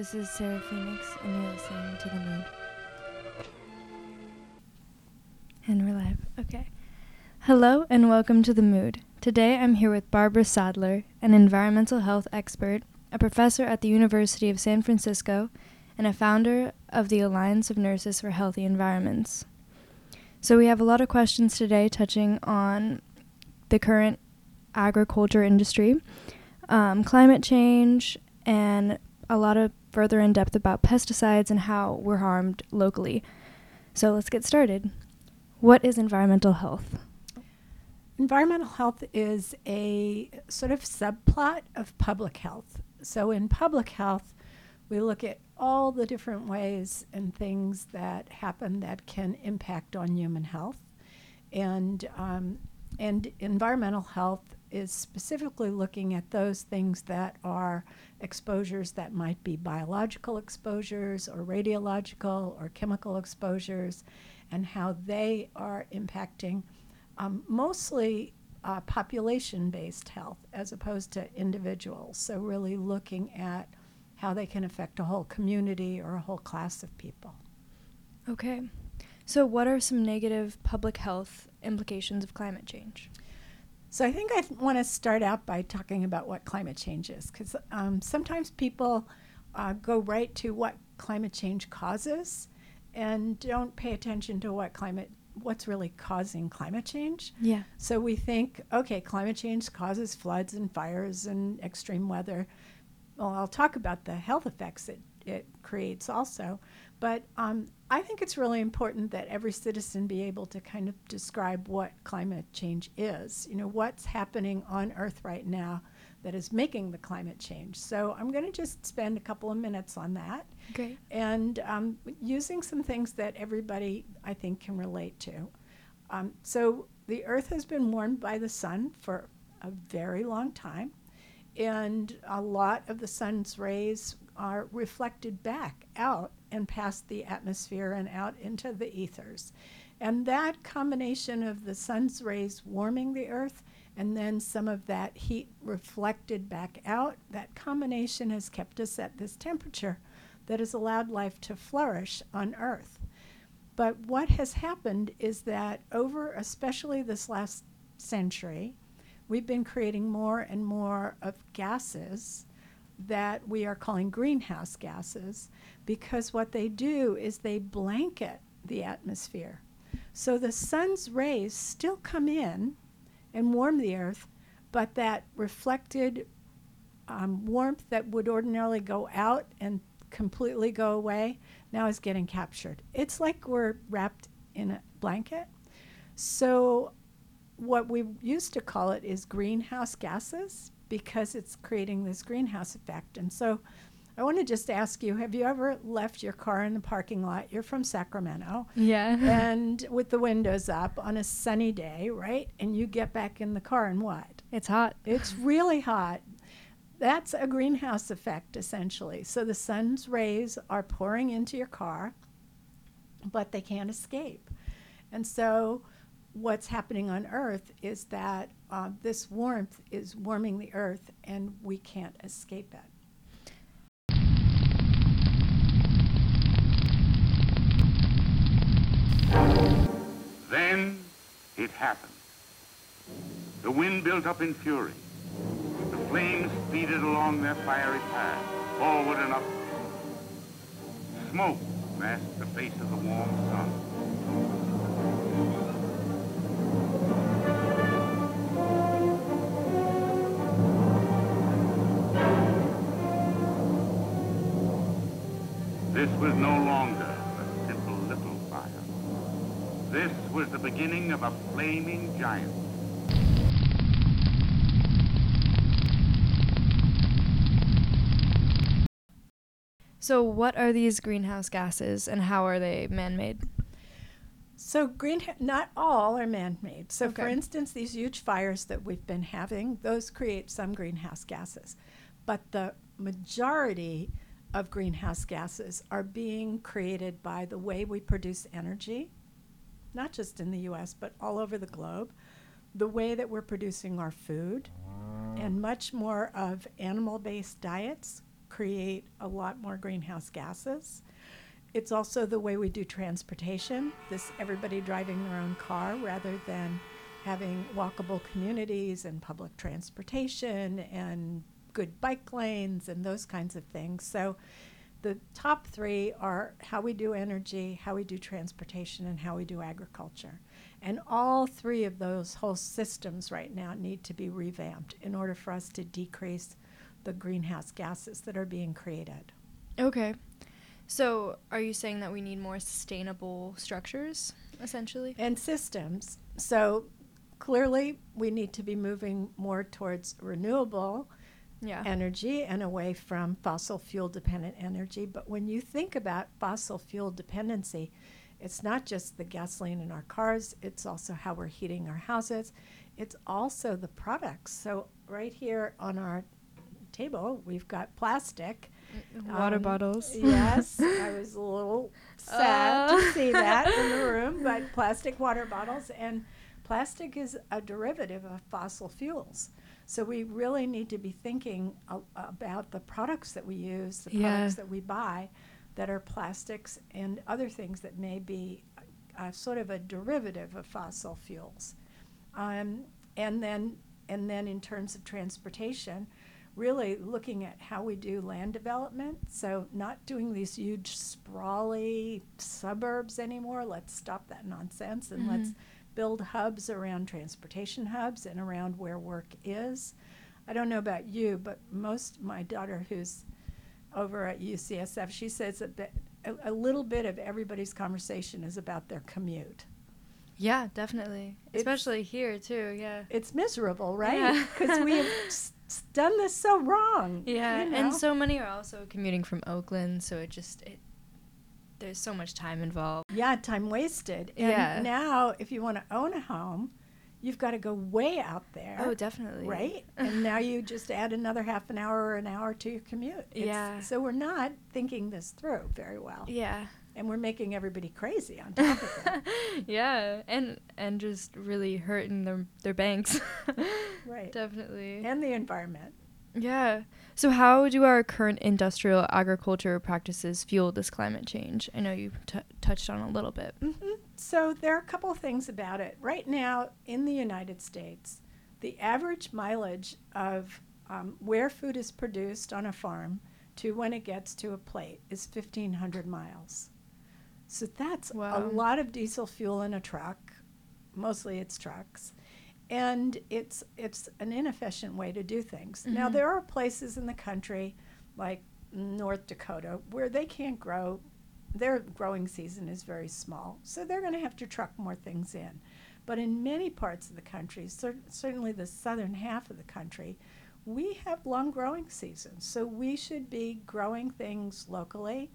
This is Sarah Phoenix, and you're listening to The Mood. And we're live. Okay. Hello, and welcome to The Mood. Today I'm here with Barbara Sattler, an environmental health expert, a professor at the University of San Francisco, and a founder of the Alliance of Nurses for Healthy Environments. So we have a lot of questions today touching on the current agriculture industry, um, climate change, and a lot of further in depth about pesticides and how we're harmed locally. So let's get started. What is environmental health? Environmental health is a sort of subplot of public health. So, in public health, we look at all the different ways and things that happen that can impact on human health. And, um, and environmental health is specifically looking at those things that are exposures that might be biological exposures or radiological or chemical exposures and how they are impacting um, mostly uh, population based health as opposed to individuals. So, really looking at how they can affect a whole community or a whole class of people. Okay. So, what are some negative public health implications of climate change? So, I think I want to start out by talking about what climate change is, because um, sometimes people uh, go right to what climate change causes and don't pay attention to what climate what's really causing climate change. Yeah. So we think, okay, climate change causes floods and fires and extreme weather. Well, I'll talk about the health effects it, it creates also. But um, I think it's really important that every citizen be able to kind of describe what climate change is. You know, what's happening on Earth right now that is making the climate change. So I'm going to just spend a couple of minutes on that. Great. And um, using some things that everybody, I think, can relate to. Um, so the Earth has been warmed by the sun for a very long time, and a lot of the sun's rays are reflected back out and past the atmosphere and out into the ethers. And that combination of the sun's rays warming the Earth and then some of that heat reflected back out, that combination has kept us at this temperature that has allowed life to flourish on Earth. But what has happened is that over especially this last century, we've been creating more and more of gases that we are calling greenhouse gases because what they do is they blanket the atmosphere. So the sun's rays still come in and warm the earth, but that reflected um, warmth that would ordinarily go out and completely go away now is getting captured. It's like we're wrapped in a blanket. So, what we used to call it is greenhouse gases because it's creating this greenhouse effect. And so, I want to just ask you have you ever left your car in the parking lot? You're from Sacramento. Yeah. and with the windows up on a sunny day, right? And you get back in the car and what? It's hot. It's really hot. That's a greenhouse effect, essentially. So the sun's rays are pouring into your car, but they can't escape. And so what's happening on Earth is that uh, this warmth is warming the Earth, and we can't escape it. Then it happened. The wind built up in fury. The flames speeded along their fiery path, forward and up. Smoke masked the face of the warm sun. This was no longer a simple little fire. This was the beginning of a flaming giant. So, what are these greenhouse gases and how are they man made? So green, not all are man-made. So for instance, these huge fires that we've been having, those create some greenhouse gases, but the majority of greenhouse gases are being created by the way we produce energy, not just in the U.S. but all over the globe, the way that we're producing our food, and much more of animal-based diets create a lot more greenhouse gases. It's also the way we do transportation. This everybody driving their own car rather than having walkable communities and public transportation and good bike lanes and those kinds of things. So the top three are how we do energy, how we do transportation, and how we do agriculture. And all three of those whole systems right now need to be revamped in order for us to decrease the greenhouse gases that are being created. Okay. So, are you saying that we need more sustainable structures, essentially? And systems. So, clearly, we need to be moving more towards renewable Yeah. energy and away from fossil fuel dependent energy. But when you think about fossil fuel dependency, it's not just the gasoline in our cars, it's also how we're heating our houses, it's also the products. So, right here on our table, we've got plastic. Water Um, bottles. yes, I was a little sad Uh. to see that in the room, but plastic water bottles and plastic is a derivative of fossil fuels. So we really need to be thinking a- about the products that we use, the Yeah. products that we buy that are plastics and other things that may be uh, sort of a derivative of fossil fuels. Um, and then and then in terms of transportation, really looking at how we do land development. So not doing these huge sprawly suburbs anymore. Let's stop that nonsense and let's Mhm. Build hubs around transportation hubs and around where work is. I don't know about you, but most my daughter who's over at UCSF, she says that a, a little bit of everybody's conversation is about their commute. Yeah, definitely. It's- Especially here too. Yeah. It's miserable, right? Yeah. Because we have s- done this so wrong. Yeah, you and so many are also commuting from Oakland, so it just it there's so much time involved. yeah, time wasted. And Yeah. now, if you want to own a home, you've got to go way out there. Oh, definitely. Right? and now you just add another half an hour or an hour to your commute. It's- Yeah. So we're not thinking this through very well. Yeah. And we're making everybody crazy on top of it. yeah, and and just really hurting their their banks. Right. Definitely. And the environment. Yeah. So how do our current industrial agriculture practices fuel this climate change? I know you t- touched on a little bit. hmm So there are a couple of things about it. Right now in the United States, the average mileage of um, where food is produced on a farm to when it gets to a plate is 1,500 miles. So that's a lot of diesel fuel in a truck. Mostly it's trucks. And it's it's an inefficient way to do things. Now Mhm. there are places in the country like North Dakota where they can't grow their growing season is very small, so they're going to have to truck more things in. But in many parts of the country, cer- certainly the southern half of the country, we have long growing seasons. So we should be growing things locally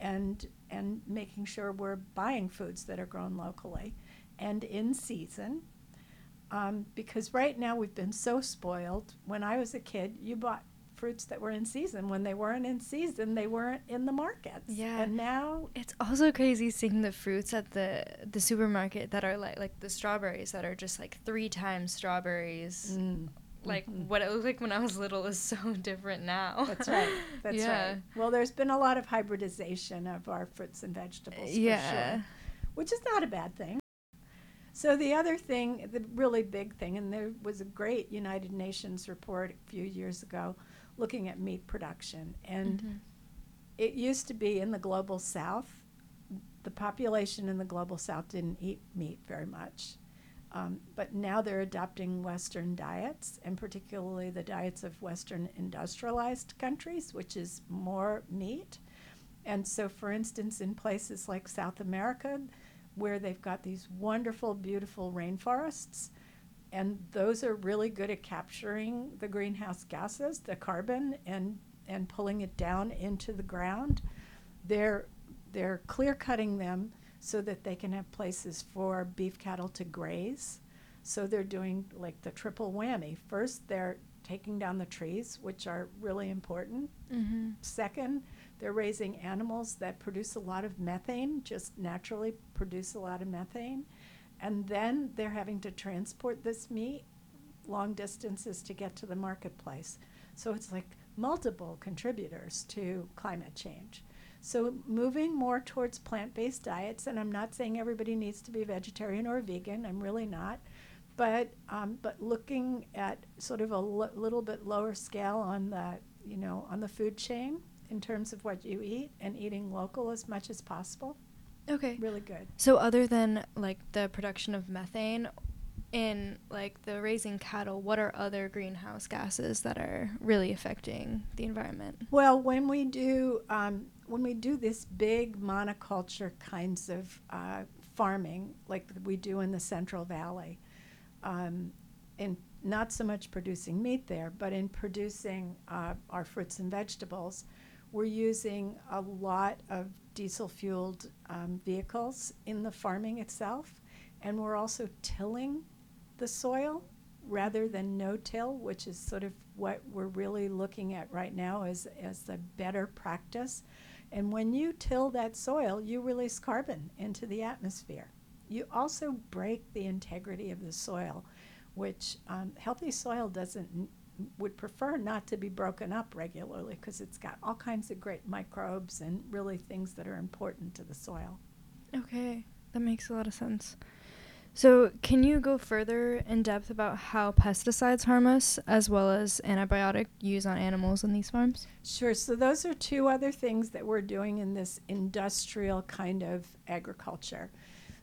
and and making sure we're buying foods that are grown locally and in season. Um, because right now we've been so spoiled. When I was a kid, you bought fruits that were in season. When they weren't in season, they weren't in the markets. Yeah. And now It's also crazy seeing the fruits at the the supermarket that are like like the strawberries that are just like three times strawberries. Mm, Like mhm. what it looked like when I was little is so different now. That's right. That's yeah. right. Well, there's been a lot of hybridization of our fruits and vegetables. For Yeah. sure, which is not a bad thing. So the other thing, the really big thing, and there was a great United Nations report a few years ago looking at meat production, and Mhm. it used to be in the global south. The population in the global south didn't eat meat very much. Um, but now they're adopting Western diets, and particularly the diets of Western industrialized countries, which is more meat. And so, for instance, in places like South America, where they've got these wonderful, beautiful rainforests, and those are really good at capturing the greenhouse gases, the carbon, and, and pulling it down into the ground. They're, they're clear cutting them so that they can have places for beef cattle to graze. So they're doing like the triple whammy. First, they're taking down the trees, which are really important. Mhm. Second, they're raising animals that produce a lot of methane, just naturally produce a lot of methane. And then they're having to transport this meat long distances to get to the marketplace. So it's like multiple contributors to climate change. So moving more towards plant-based diets, and I'm not saying everybody needs to be vegetarian or vegan. I'm really not, but um, but looking at sort of a l- little bit lower scale on the you know on the food chain in terms of what you eat and eating local as much as possible. Okay. Really good. So other than like the production of methane in like the raising cattle, what are other greenhouse gases that are really affecting the environment? Well, when we do um, when we do this big monoculture kinds of uh, farming, like we do in the Central Valley, um, and not so much producing meat there, but in producing uh, our fruits and vegetables, we're using a lot of diesel fueled um, vehicles in the farming itself, and we're also tilling the soil rather than no till, which is sort of what we're really looking at right now as, as the better practice. And when you till that soil, you release carbon into the atmosphere. You also break the integrity of the soil, which um, healthy soil doesn't would prefer not to be broken up regularly because it's got all kinds of great microbes and really things that are important to the soil. Okay, that makes a lot of sense. So, can you go further in depth about how pesticides harm us as well as antibiotic use on animals in these farms? Sure. So, those are two other things that we're doing in this industrial kind of agriculture.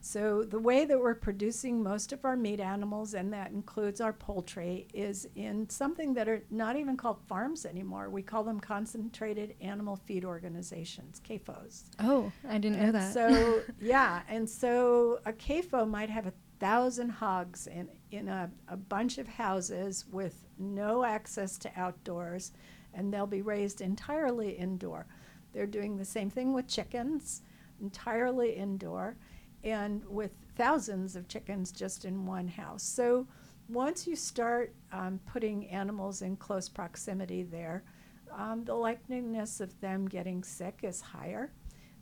So, the way that we're producing most of our meat animals, and that includes our poultry, is in something that are not even called farms anymore. We call them concentrated animal feed organizations, CAFOs. Oh, I didn't know that. So, yeah, and so a CAFO might have a thousand hogs in, in a, a bunch of houses with no access to outdoors, and they'll be raised entirely indoor. They're doing the same thing with chickens, entirely indoor and with thousands of chickens just in one house. So once you start um, putting animals in close proximity there, um, the likeliness of them getting sick is higher.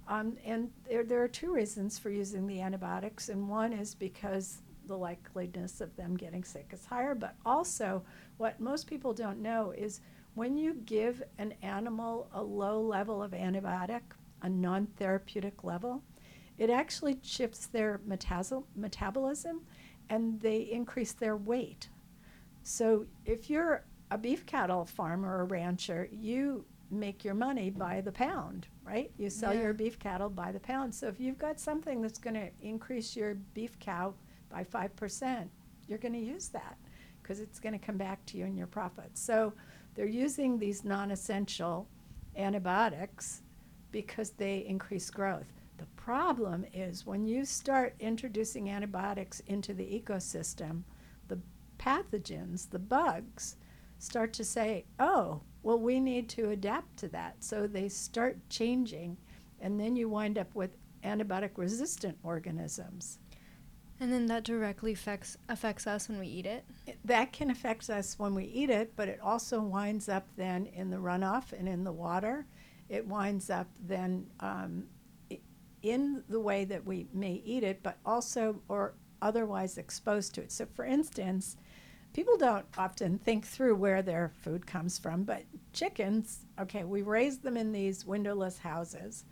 Um, and there, there are two reasons for using the antibiotics, and one is because the likeliness of them getting sick is higher, but also what most people don't know is when you give an animal a low level of antibiotic, a non therapeutic level, it actually shifts their metabolism and they increase their weight. So if you're a beef cattle farmer or a rancher, you make your money by the pound, right? You sell Yeah. your beef cattle by the pound. So if you've got something that's going to increase your beef cow by 5%, you're going to use that because it's going to come back to you in your profits. So they're using these non essential antibiotics because they increase growth. The problem is when you start introducing antibiotics into the ecosystem, the pathogens, the bugs, start to say, oh, well, we need to adapt to that. So they start changing, and then you wind up with antibiotic resistant organisms. And then that directly affects affects us when we eat it. That can affect us when we eat it, but it also winds up then in the runoff and in the water. It winds up then um, in the way that we may eat it, but also or otherwise exposed to it. So, for instance, people don't often think through where their food comes from, but chickens, okay, we raise them in these windowless houses,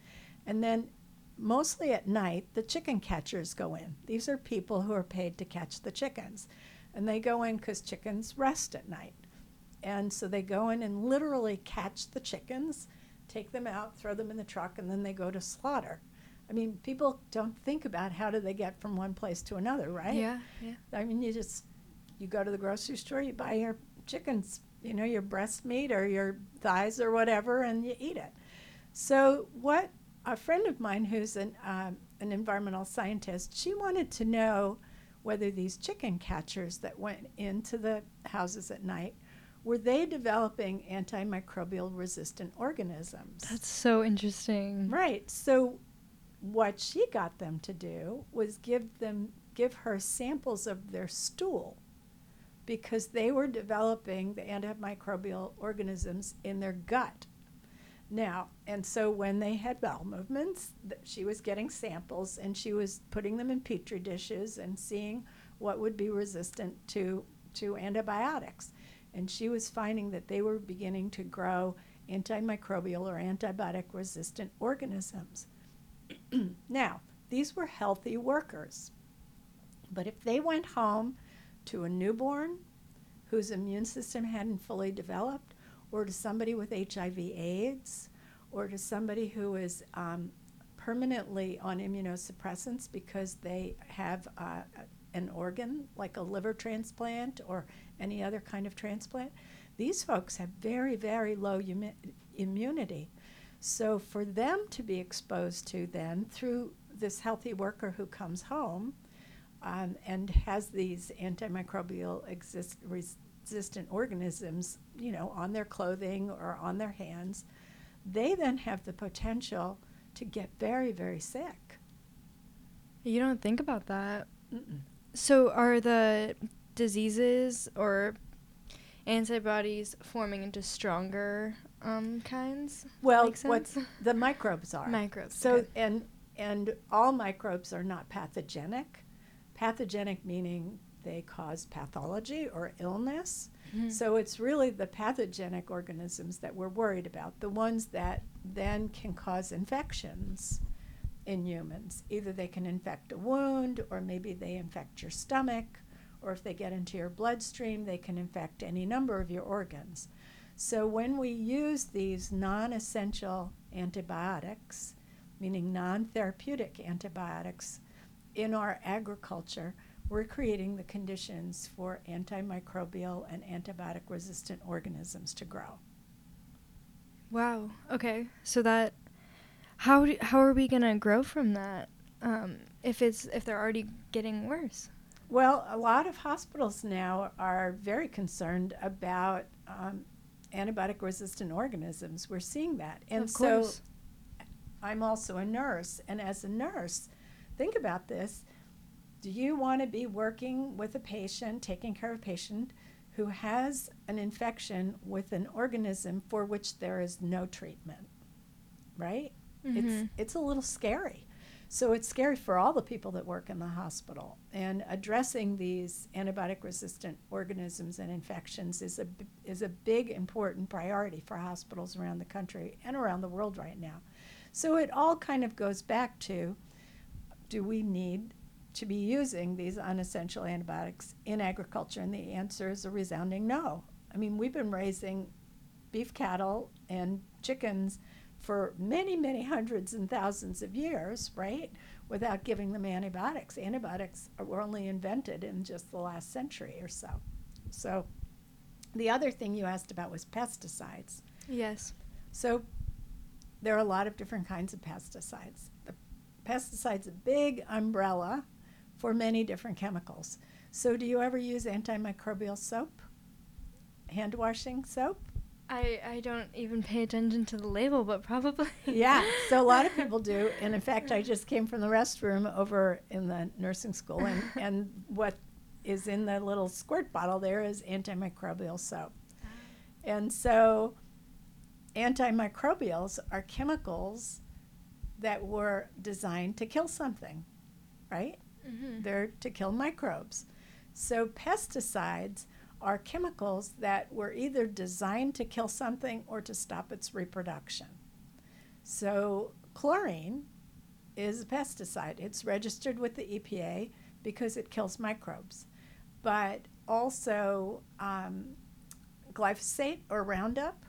and then mostly at night, the chicken catchers go in. These are people who are paid to catch the chickens. And they go in because chickens rest at night. And so they go in and literally catch the chickens, take them out, throw them in the truck, and then they go to slaughter. I mean, people don't think about how do they get from one place to another, right? Yeah, yeah. I mean, you just you go to the grocery store, you buy your chickens, you know, your breast meat or your thighs or whatever, and you eat it. So what a friend of mine who's an um, an environmental scientist, she wanted to know whether these chicken catchers that went into the houses at night were they developing antimicrobial resistant organisms. That's so interesting. Right. So what she got them to do was give them give her samples of their stool because they were developing the antimicrobial organisms in their gut. Now, and so when they had bowel movements, th- she was getting samples and she was putting them in petri dishes and seeing what would be resistant to to antibiotics. and she was finding that they were beginning to grow antimicrobial or antibiotic resistant organisms. now, these were healthy workers. But if they went home to a newborn whose immune system hadn't fully developed, or to somebody with HIV AIDS, or to somebody who is um, permanently on immunosuppressants because they have uh, an organ like a liver transplant or any other kind of transplant, these folks have very, very low umi- immunity. So for them to be exposed to then through this healthy worker who comes home um, and has these antimicrobial exist- resistant organisms, you know, on their clothing or on their hands, they then have the potential to get very, very sick. You don't think about that. Mm-mm. So are the diseases or antibodies forming into stronger um, kinds? Well, what the microbes are. Microbes. So and and all microbes are not pathogenic. Pathogenic meaning they cause pathology or illness. Mhm. So it's really the pathogenic organisms that we're worried about, the ones that then can cause infections in humans. Either they can infect a wound, or maybe they infect your stomach, or if they get into your bloodstream, they can infect any number of your organs. So when we use these non essential antibiotics, meaning non therapeutic antibiotics, in our agriculture, we're creating the conditions for antimicrobial and antibiotic resistant organisms to grow. Wow. Okay. So that how do, how are we gonna grow from that? Um, if it's if they're already getting worse. Well, a lot of hospitals now are very concerned about um, antibiotic resistant organisms. We're seeing that. And of so course. I'm also a nurse. And as a nurse, think about this. Do you want to be working with a patient, taking care of a patient who has an infection with an organism for which there is no treatment? Right? Mhm. It's it's a little scary. So it's scary for all the people that work in the hospital. And addressing these antibiotic resistant organisms and infections is a is a big important priority for hospitals around the country and around the world right now. So it all kind of goes back to do we need to be using these unessential antibiotics in agriculture? And the answer is a resounding no. I mean, we've been raising beef cattle and chickens for many, many hundreds and thousands of years, right? Without giving them antibiotics. Antibiotics were only invented in just the last century or so. So, the other thing you asked about was pesticides. Yes. So, there are a lot of different kinds of pesticides. The pesticide's a big umbrella for many different chemicals. So, do you ever use antimicrobial soap? Hand washing soap? I I don't even pay attention to the label, but probably. yeah, so a lot of people do. And in fact, I just came from the restroom over in the nursing school, and, and what is in the little squirt bottle there is antimicrobial soap. And so, antimicrobials are chemicals that were designed to kill something, right? Mhm. They're to kill microbes. So, pesticides are chemicals that were either designed to kill something or to stop its reproduction. So, chlorine is a pesticide. It's registered with the EPA because it kills microbes. But also, um, glyphosate or Roundup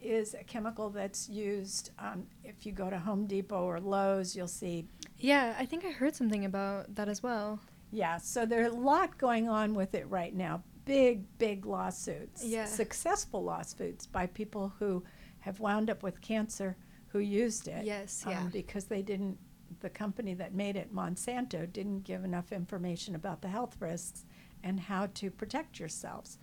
is a chemical that's used. Um, if you go to Home Depot or Lowe's, you'll see Yeah, I think I heard something about that as well. Yeah, so there's a lot going on with it right now. Big, big lawsuits. Yeah. Successful lawsuits by people who have wound up with cancer who used it. Yes, um, yeah. because they didn't, the company that made it, Monsanto, didn't give enough information about the health risks and how to protect yourselves.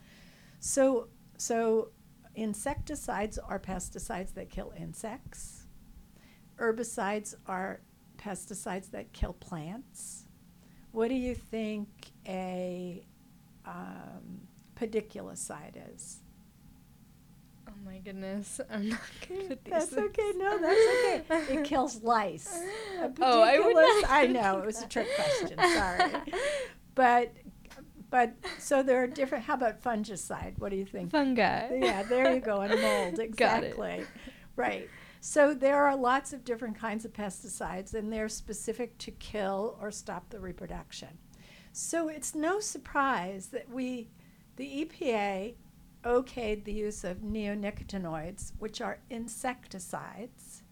So, so insecticides are pesticides that kill insects. Herbicides are pesticides that kill plants. What do you think a um, pediculicide is? Oh my goodness, I'm not good at these That's things. okay. No, that's okay. It kills lice. Oh, I would not I know it was a trick question. Sorry, but But so there are different. How about fungicide? What do you think? Fungi. Yeah, there you go. And mold, Got it. exactly. Right. So there are lots of different kinds of pesticides, and they're specific to kill or stop the reproduction. So it's no surprise that we, the EPA, okayed the use of neonicotinoids, which are insecticides,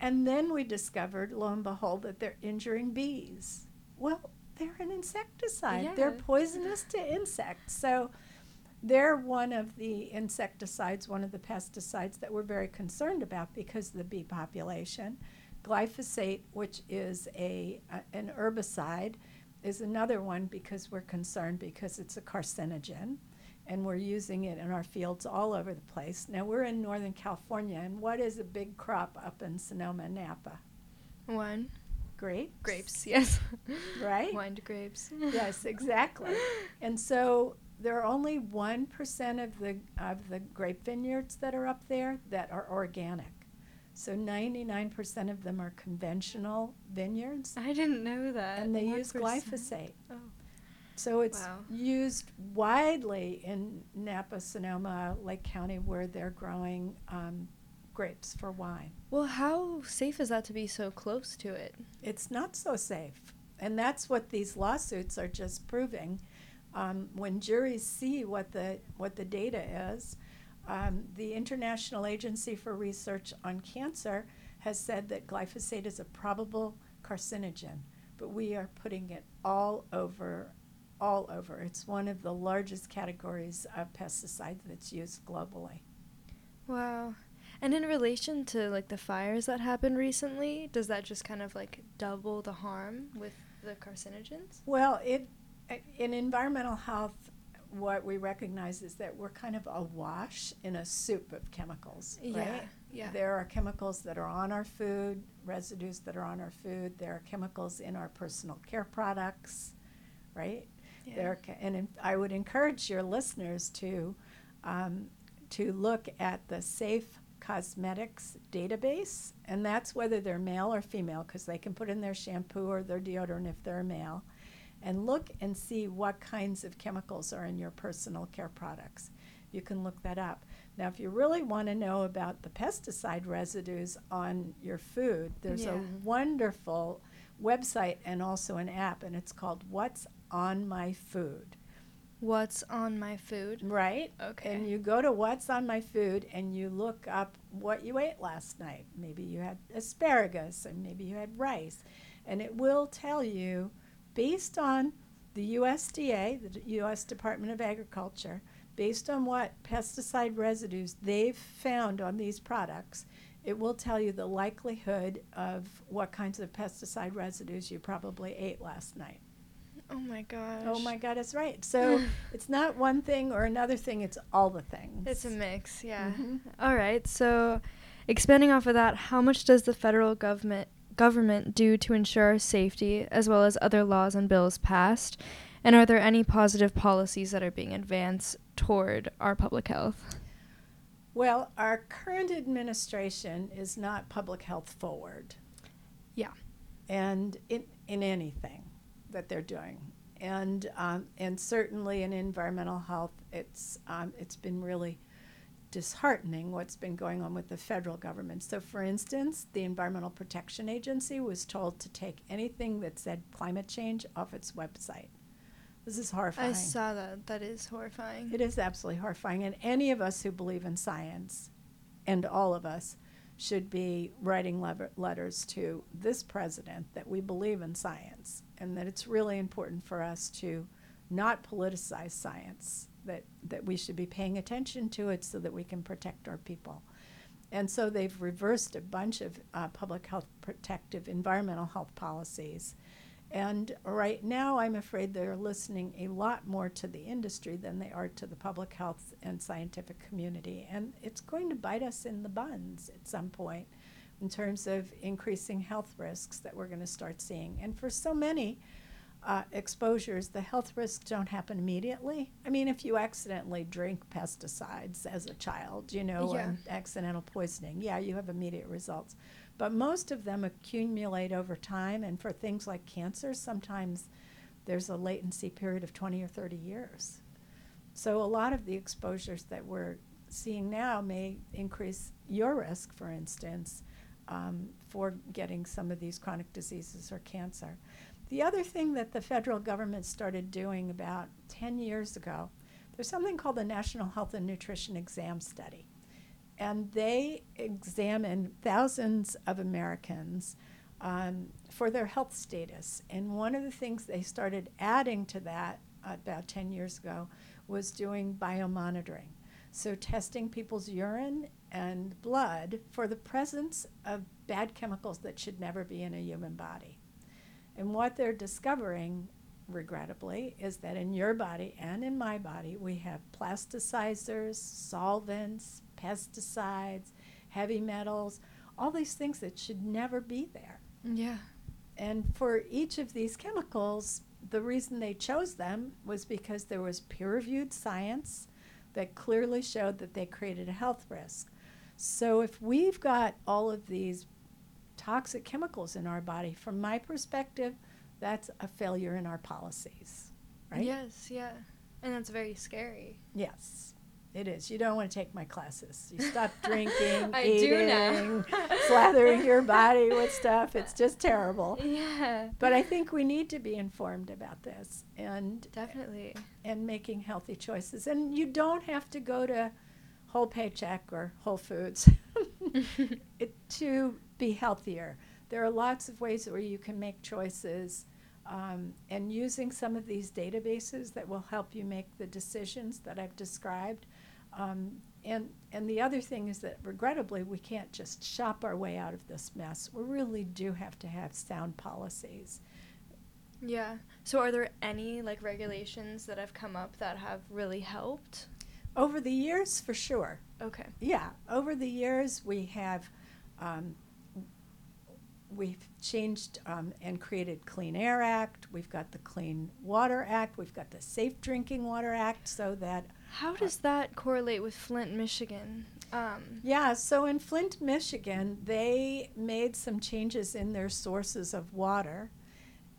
and then we discovered, lo and behold, that they're injuring bees. Well, they're an insecticide. They're poisonous to insects. So they're one of the insecticides, one of the pesticides that we're very concerned about because of the bee population. Glyphosate, which is a, a an herbicide, is another one because we're concerned because it's a carcinogen and we're using it in our fields all over the place. Now we're in Northern California and what is a big crop up in Sonoma, and Napa? One. Grapes. Grapes, yes. Right? Wine grapes. yes, exactly. And so there are only one percent of the of the grape vineyards that are up there that are organic. So ninety nine percent of them are conventional vineyards, I didn't know that. and they use glyphosate. Oh. So it's Wow. used widely in Napa, Sonoma, Lake County, where they're growing um, grapes for wine. Well, how safe is that to be so close to it? it's not so safe. And that's what these lawsuits are just proving. Um, when juries see what the what the data is, um, the International Agency for Research on Cancer has said that glyphosate is a probable carcinogen, but we are putting it all over, all over. It's one of the largest categories of pesticides that's used globally. Wow. And in relation to like the fires that happened recently, does that just kind of like double the harm with the carcinogens? Well, it in environmental health, what we recognize is that we're kind of awash in a soup of chemicals, right? Yeah. There are chemicals that are on our food, residues that are on our food. There are chemicals in our personal care products, right? yeah. There, ca- and in, I would encourage your listeners to um, to look at the Safe Cosmetics database, and that's whether they're male or female, because they can put in their shampoo or their deodorant if they're male, and look and see what kinds of chemicals are in your personal care products. You can look that up. Now, if you really want to know about the pesticide residues on your food, there's Yeah. a wonderful website and also an app, and it's called What's on My Food. What's on my food? Right? Okay. And you go to What's on My Food and you look up what you ate last night. Maybe you had asparagus and maybe you had rice. And it will tell you, based on the USDA, the U.S. Department of Agriculture, based on what pesticide residues they've found on these products, it will tell you the likelihood of what kinds of pesticide residues you probably ate last night. Oh my gosh. Oh my God, that's right. So it's not one thing or another thing, it's all the things. It's a mix, yeah. Mhm. All right. So, expanding off of that, how much does the federal government government do to ensure our safety as well as other laws and bills passed? And are there any positive policies that are being advanced toward our public health? Well, our current administration is not public health forward. Yeah. And in, in anything that they're doing. And, um, and certainly in environmental health, it's, um, it's been really disheartening what's been going on with the federal government. So, for instance, the Environmental Protection Agency was told to take anything that said climate change off its website. This is horrifying. I saw that. That is horrifying. It is absolutely horrifying. And any of us who believe in science, and all of us, should be writing lever- letters to this president that we believe in science and that it's really important for us to not politicize science, that, that we should be paying attention to it so that we can protect our people. And so they've reversed a bunch of uh, public health protective environmental health policies. And right now, I'm afraid they're listening a lot more to the industry than they are to the public health and scientific community. And it's going to bite us in the buns at some point in terms of increasing health risks that we're going to start seeing. And for so many uh, exposures, the health risks don't happen immediately. I mean, if you accidentally drink pesticides as a child, you know, Yeah. and accidental poisoning, yeah, you have immediate results. But most of them accumulate over time, and for things like cancer, sometimes there's a latency period of 20 or 30 years. So a lot of the exposures that we're seeing now may increase your risk, for instance, um, for getting some of these chronic diseases or cancer. The other thing that the federal government started doing about 10 years ago, there's something called the National Health and Nutrition Exam Study. And they examine thousands of Americans um, for their health status. And one of the things they started adding to that about 10 years ago was doing biomonitoring. So, testing people's urine and blood for the presence of bad chemicals that should never be in a human body. And what they're discovering, regrettably, is that in your body and in my body, we have plasticizers, solvents, pesticides, heavy metals, all these things that should never be there. Yeah. And for each of these chemicals, the reason they chose them was because there was peer reviewed science that clearly showed that they created a health risk. So if we've got all of these toxic chemicals in our body, from my perspective, that's a failure in our policies, right? Yes, yeah. And that's very scary. Yes, it is. You don't want to take my classes. You stop drinking, I eating, slathering your body with stuff. It's just terrible. Yeah. But I think we need to be informed about this and Definitely. and making healthy choices. And you don't have to go to Whole Paycheck or Whole Foods it, to be healthier. There are lots of ways where you can make choices. Um, and using some of these databases that will help you make the decisions that I've described. Um, and, and the other thing is that regrettably, we can't just shop our way out of this mess. We really do have to have sound policies. Yeah. So are there any like regulations that have come up that have really helped? Over the years, for sure. Okay. Yeah, over the years, we have um, we've changed um, and created Clean Air Act. We've got the Clean Water Act. We've got the Safe Drinking Water Act, so that How does that correlate with Flint, Michigan? Um, yeah. So in Flint, Michigan, they made some changes in their sources of water,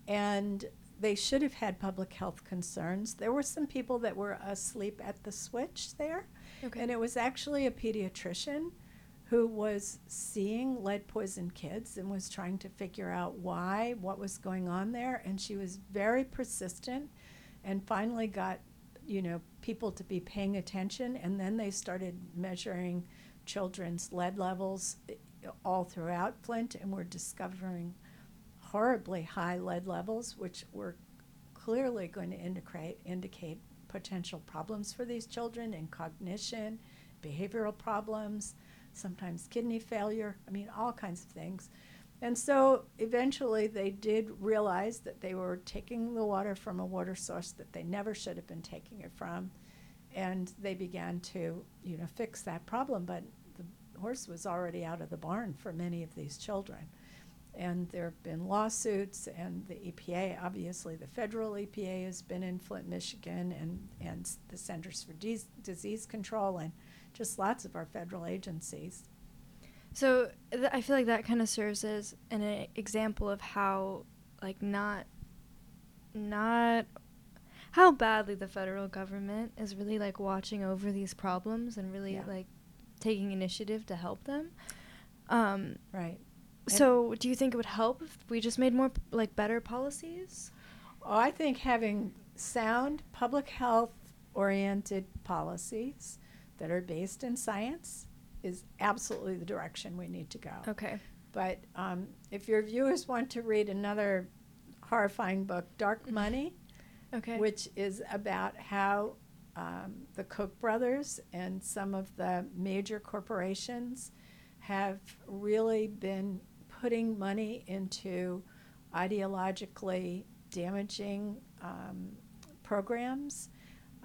and they should have had public health concerns. There were some people that were asleep at the switch there, okay. and it was actually a pediatrician who was seeing lead poisoned kids and was trying to figure out why, what was going on there. And she was very persistent and finally got, you know, people to be paying attention. And then they started measuring children's lead levels eh, all throughout Flint and were discovering horribly high lead levels, which were clearly going to indicate, indicate potential problems for these children in cognition, behavioral problems sometimes kidney failure, I mean, all kinds of things. And so eventually they did realize that they were taking the water from a water source that they never should have been taking it from. And they began to, you know, fix that problem. But the horse was already out of the barn for many of these children. And there have been lawsuits, and the EPA, obviously, the federal EPA has been in Flint, Michigan, and, and the Centers for Dis- Disease Control, and just lots of our federal agencies. So th- I feel like that kind of serves as an uh, example of how, like, not, not, how badly the federal government is really like watching over these problems and really Yeah. like taking initiative to help them. Um, Right. so do you think it would help if we just made more like better policies? Oh, I think having sound public health oriented policies that are based in science is absolutely the direction we need to go. Okay. But um, if your viewers want to read another horrifying book, Dark Money, Okay. which is about how um, the Koch brothers and some of the major corporations have really been putting money into ideologically damaging um, programs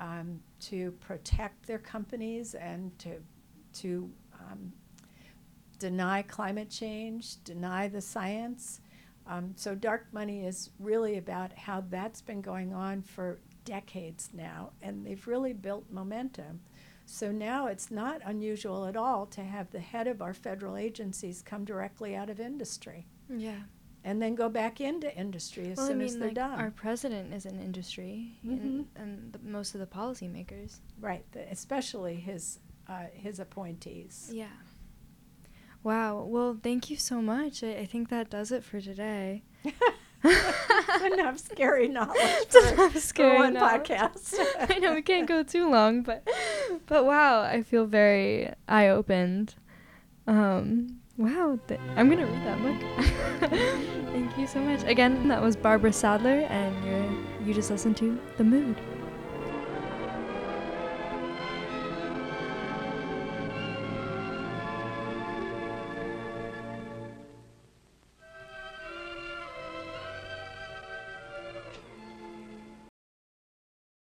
um, to protect their companies and to to um, deny climate change, deny the science. Um, so dark money is really about how that's been going on for decades now, and they've really built momentum. So now it's not unusual at all to have the head of our federal agencies come directly out of industry. yeah. And then go back into industry as well, soon I mean, as they're like done. our president is in industry, Mhm. and, and the, most of the policymakers. right, the, especially his uh, his appointees. Yeah. Wow. Well, thank you so much. I, I think that does it for today. enough scary knowledge for, enough for scary one knowledge. podcast. I know we can't go too long, but but wow, I feel very eye opened. Um, wow, th- I'm gonna read that book. Thank you so much. Again, that was Barbara Sattler, and you just listened to The Mood.